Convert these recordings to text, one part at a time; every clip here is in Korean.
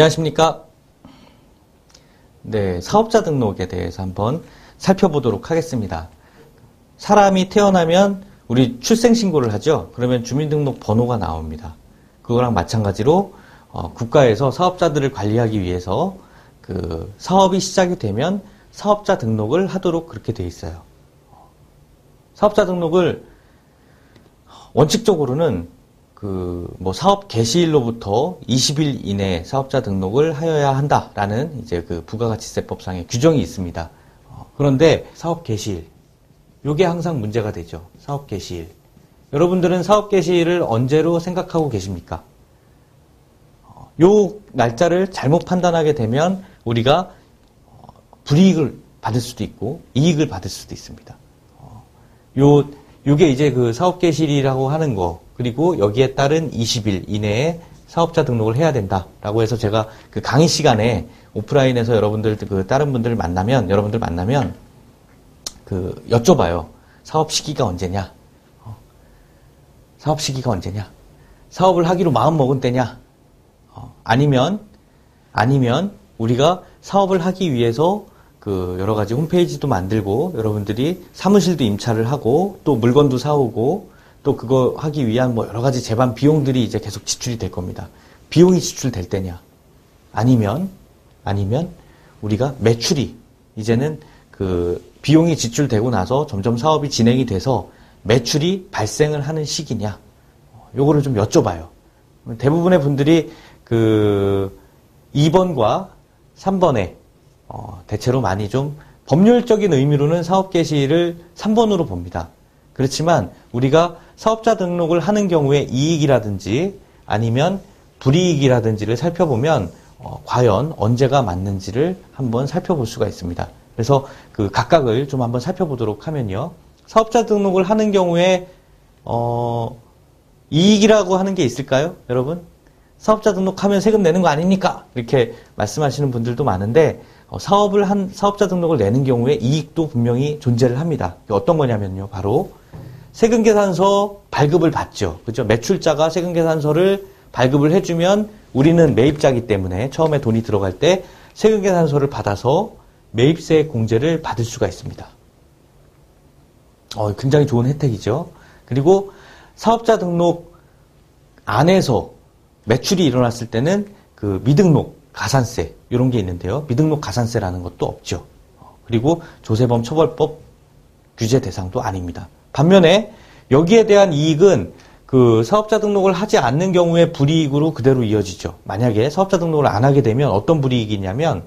안녕하십니까. 네, 사업자 등록에 대해서 한번 살펴보도록 하겠습니다. 사람이 태어나면 우리 출생신고를 하죠. 그러면 주민등록 번호가 나옵니다. 그거랑 마찬가지로 어, 국가에서 사업자들을 관리하기 위해서 그 사업이 시작이 되면 사업자 등록을 하도록 그렇게 돼 있어요. 사업자 등록을 원칙적으로는 그 뭐 사업 개시일로부터 20일 이내 사업자 등록을 하여야 한다라는 이제 그 부가가치세법상의 규정이 있습니다. 어, 그런데 사업 개시일 요게 항상 문제가 되죠. 사업 개시일. 여러분들은 사업 개시일을 언제로 생각하고 계십니까? 어, 요 날짜를 잘못 판단하게 되면 우리가 어, 불이익을 받을 수도 있고 이익을 받을 수도 있습니다. 요 요게 이제 그 사업 개시일이라고 하는 거 그리고 여기에 따른 20일 이내에 사업자 등록을 해야 된다라고 해서 제가 그 강의 시간에 오프라인에서 여러분들 그 다른 분들 만나면 여러분들 만나면 그 여쭤봐요. 사업 시기가 언제냐? 어. 사업 시기가 언제냐? 사업을 하기로 마음 먹은 때냐? 어. 아니면 아니면 우리가 사업을 하기 위해서 그 여러 가지 홈페이지도 만들고 여러분들이 사무실도 임차를 하고 또 물건도 사오고 또 그거 하기 위한 뭐 여러 가지 재반 비용들이 이제 계속 지출이 될 겁니다. 비용이 지출될 때냐? 아니면, 아니면 우리가 매출이 이제는 그 비용이 지출되고 나서 점점 사업이 진행이 돼서 매출이 발생을 하는 시기냐? 요거를 좀 여쭤봐요. 대부분의 분들이 그 2번과 3번에 어 대체로 많이 좀 법률적인 의미로는 사업 개시를 3번으로 봅니다. 그렇지만 우리가 사업자 등록을 하는 경우에 이익이라든지 아니면 불이익이라든지를 살펴보면 어, 과연 언제가 맞는지를 한번 살펴볼 수가 있습니다. 그래서 그 각각을 좀 한번 살펴보도록 하면요. 사업자 등록을 하는 경우에 어, 이익이라고 하는 게 있을까요, 여러분? 사업자 등록하면 세금 내는 거 아닙니까? 이렇게 말씀하시는 분들도 많은데 어, 사업을 한 사업자 등록을 내는 경우에 이익도 분명히 존재를 합니다. 어떤 거냐면요, 바로 세금계산서 발급을 받죠. 그죠? 매출자가 세금계산서를 발급을 해주면 우리는 매입자기 때문에 처음에 돈이 들어갈 때 세금계산서를 받아서 매입세 공제를 받을 수가 있습니다. 어, 굉장히 좋은 혜택이죠. 그리고 사업자 등록 안에서 매출이 일어났을 때는 그 미등록 가산세 이런 게 있는데요. 미등록 가산세라는 것도 없죠. 그리고 조세범 처벌법 규제 대상도 아닙니다. 반면에 여기에 대한 이익은 그 사업자 등록을 하지 않는 경우에 불이익으로 그대로 이어지죠. 만약에 사업자 등록을 안 하게 되면 어떤 불이익이냐면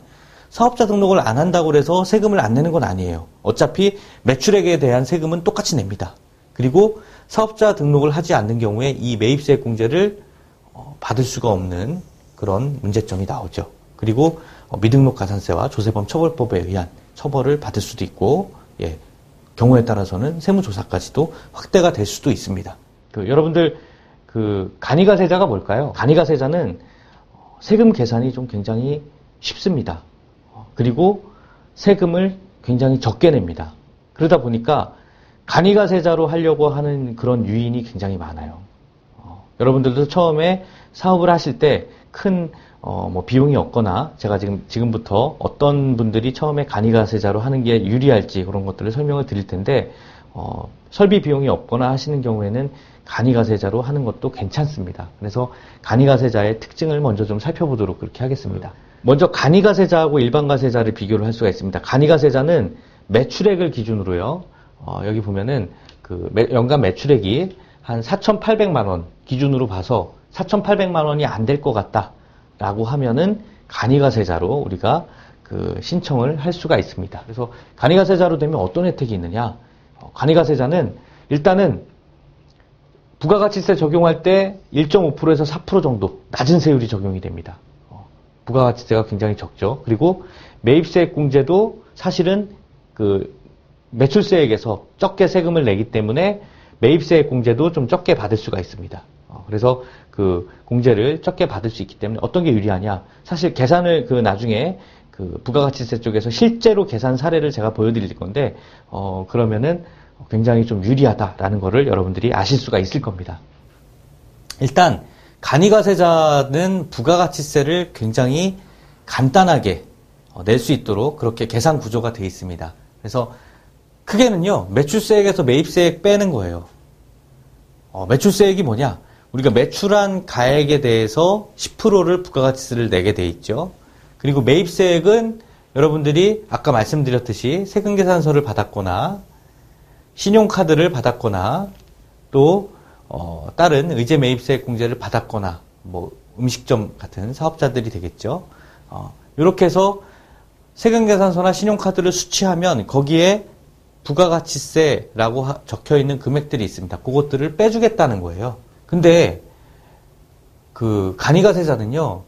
사업자 등록을 안 한다고 해서 세금을 안 내는 건 아니에요. 어차피 매출액에 대한 세금은 똑같이 냅니다. 그리고 사업자 등록을 하지 않는 경우에 이 매입세 공제를 어, 받을 수가 없는 그런 문제점이 나오죠. 그리고 어, 미등록 가산세와 조세범 처벌법에 의한 처벌을 받을 수도 있고, 예, 경우에 따라서는 세무조사까지도 확대가 될 수도 있습니다. 그 여러분들 그 간이가 세자가 뭘까요? 간이가 세자는 세금 계산이 좀 굉장히 쉽습니다. 그리고 세금을 굉장히 적게 냅니다. 그러다 보니까 간이가 세자로 하려고 하는 그런 유인이 굉장히 많아요. 어, 여러분들도 처음에 사업을 하실 때큰 어, 뭐 비용이 없거나 제가 지금 지금부터 어떤 분들이 처음에 간이가세자로 하는 게 유리할지 그런 것들을 설명을 드릴 텐데 어, 설비 비용이 없거나 하시는 경우에는 간이가세자로 하는 것도 괜찮습니다. 그래서 간이가세자의 특징을 먼저 좀 살펴보도록 그렇게 하겠습니다. 먼저 간이가세자하고 일반가세자를 비교를 할 수가 있습니다. 간이가세자는 매출액을 기준으로요. 어, 여기 보면은 그 매, 연간 매출액이 한 4,800만 원 기준으로 봐서 4,800만 원이 안 될 것 같다. 라고 하면은 간이가세자로 우리가 그 신청을 할 수가 있습니다. 그래서 간이가세자로 되면 어떤 혜택이 있느냐? 어, 간이가세자는 일단은 부가가치세 적용할 때 1.5%에서 4% 정도 낮은 세율이 적용이 됩니다. 어, 부가가치세가 굉장히 적죠. 그리고 매입세액 공제도 사실은 그 매출세액에서 적게 세금을 내기 때문에 매입세액 공제도 좀 적게 받을 수가 있습니다. 어, 그래서 그 공제를 적게 받을 수 있기 때문에 어떤 게 유리하냐? 사실 계산을 그 나중에 그 부가가치세 쪽에서 실제로 계산 사례를 제가 보여드릴 건데 어 그러면은 굉장히 좀 유리하다라는 거를 여러분들이 아실 수가 있을 겁니다. 일단 간이가세자는 부가가치세를 굉장히 간단하게 어, 낼수 있도록 그렇게 계산 구조가 되어 있습니다. 그래서 크게는요, 매출세액에서 매입세액 빼는 거예요. 어, 매출세액이 뭐냐? 우리가 매출한 가액에 대해서 10%를 부가가치세를 내게 돼 있죠. 그리고 매입세액은 여러분들이 아까 말씀드렸듯이 세금계산서를 받았거나 신용카드를 받았거나 또 어, 다른 의제 매입세액 공제를 받았거나 뭐 음식점 같은 사업자들이 되겠죠. 어, 이렇게 해서 세금계산서나 신용카드를 수취하면 거기에 부가가치세라고 하- 적혀 있는 금액들이 있습니다. 그것들을 빼주겠다는 거예요. 근데 그 간이가세자는요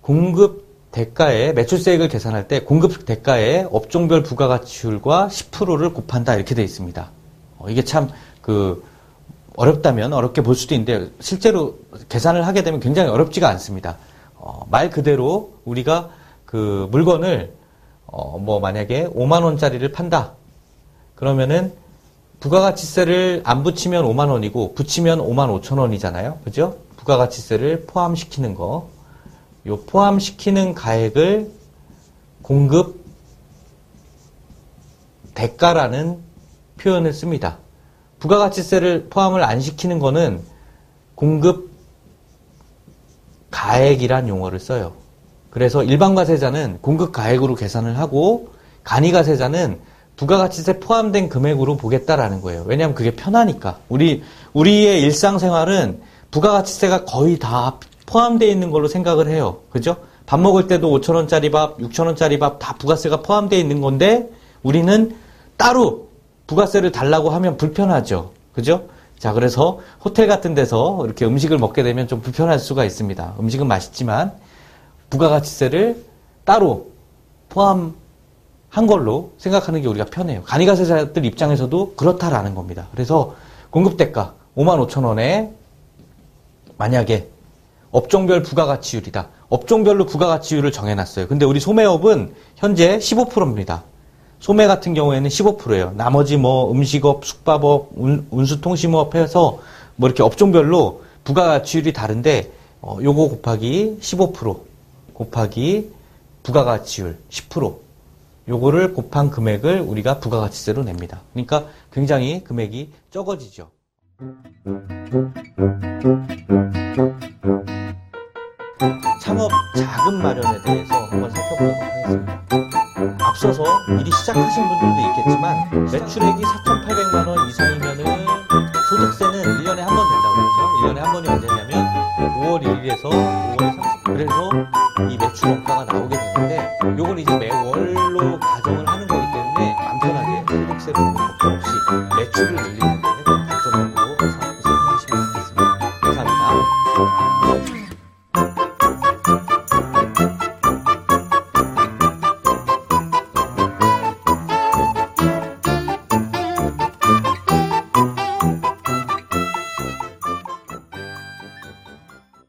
공급 대가에 매출세액을 계산할 때 공급 대가에 업종별 부가가치율과 10%를 곱한다 이렇게 돼 있습니다. 어, 이게 참 그 어렵다면 어렵게 볼 수도 있는데 실제로 계산을 하게 되면 굉장히 어렵지가 않습니다. 어, 말 그대로 우리가 그 물건을 어, 뭐 만약에 5만 원짜리를 판다. 그러면은 부가가치세를 안 붙이면 5만 원이고 붙이면 5만 5천 원이잖아요. 그죠? 부가가치세를 포함시키는 거. 요 포함시키는 가액을 공급 대가라는 표현을 씁니다. 부가가치세를 포함을 안 시키는 거는 공급 가액이란 용어를 써요. 그래서 일반과세자는 공급 가액으로 계산을 하고 간이가세자는 부가가치세 포함된 금액으로 보겠다라는 거예요. 왜냐하면 그게 편하니까. 우리 우리의 일상생활은 부가가치세가 거의 다 포함되어 있는 걸로 생각을 해요. 그죠? 밥 먹을 때도 5천 원짜리 밥, 6천 원짜리 밥 다 부가세가 포함되어 있는 건데 우리는 따로 부가세를 달라고 하면 불편하죠. 그죠? 자, 그래서 호텔 같은 데서 이렇게 음식을 먹게 되면 좀 불편할 수가 있습니다. 음식은 맛있지만 부가가치세를 따로 포함 한 걸로 생각하는 게 우리가 편해요. 간이가세자들 입장에서도 그렇다라는 겁니다. 그래서 공급 대가 5만 5천 원에 만약에 업종별 부가가치율이다. 업종별로 부가가치율을 정해놨어요. 근데 우리 소매업은 현재 15%입니다. 소매 같은 경우에는 15%예요. 나머지 뭐 음식업, 숙박업, 운, 운수통신업 해서 뭐 이렇게 업종별로 부가가치율이 다른데 어, 요거 곱하기 15% 곱하기 부가가치율 10% 요거를 곱한 금액을 우리가 부가가치세로 냅니다. 그러니까 굉장히 금액이 적어지죠. 창업 자금 마련에 대해서 한번 살펴보도록 하겠습니다. 앞서서 미리 시작하신 분들도 있겠지만 매출액이 4,800만 원 이상이면은 소득세는 1년에 한번 낸다고 그랬죠. 1년에 한 번이 언제냐면 5월 1일에서 5월 30일. 그래서 이 매출 원가가 나오게 되는데 요걸 이제 매월로 가정을 하는 거기 때문에 맘 편하게 소득세를 걱정 없이 매출을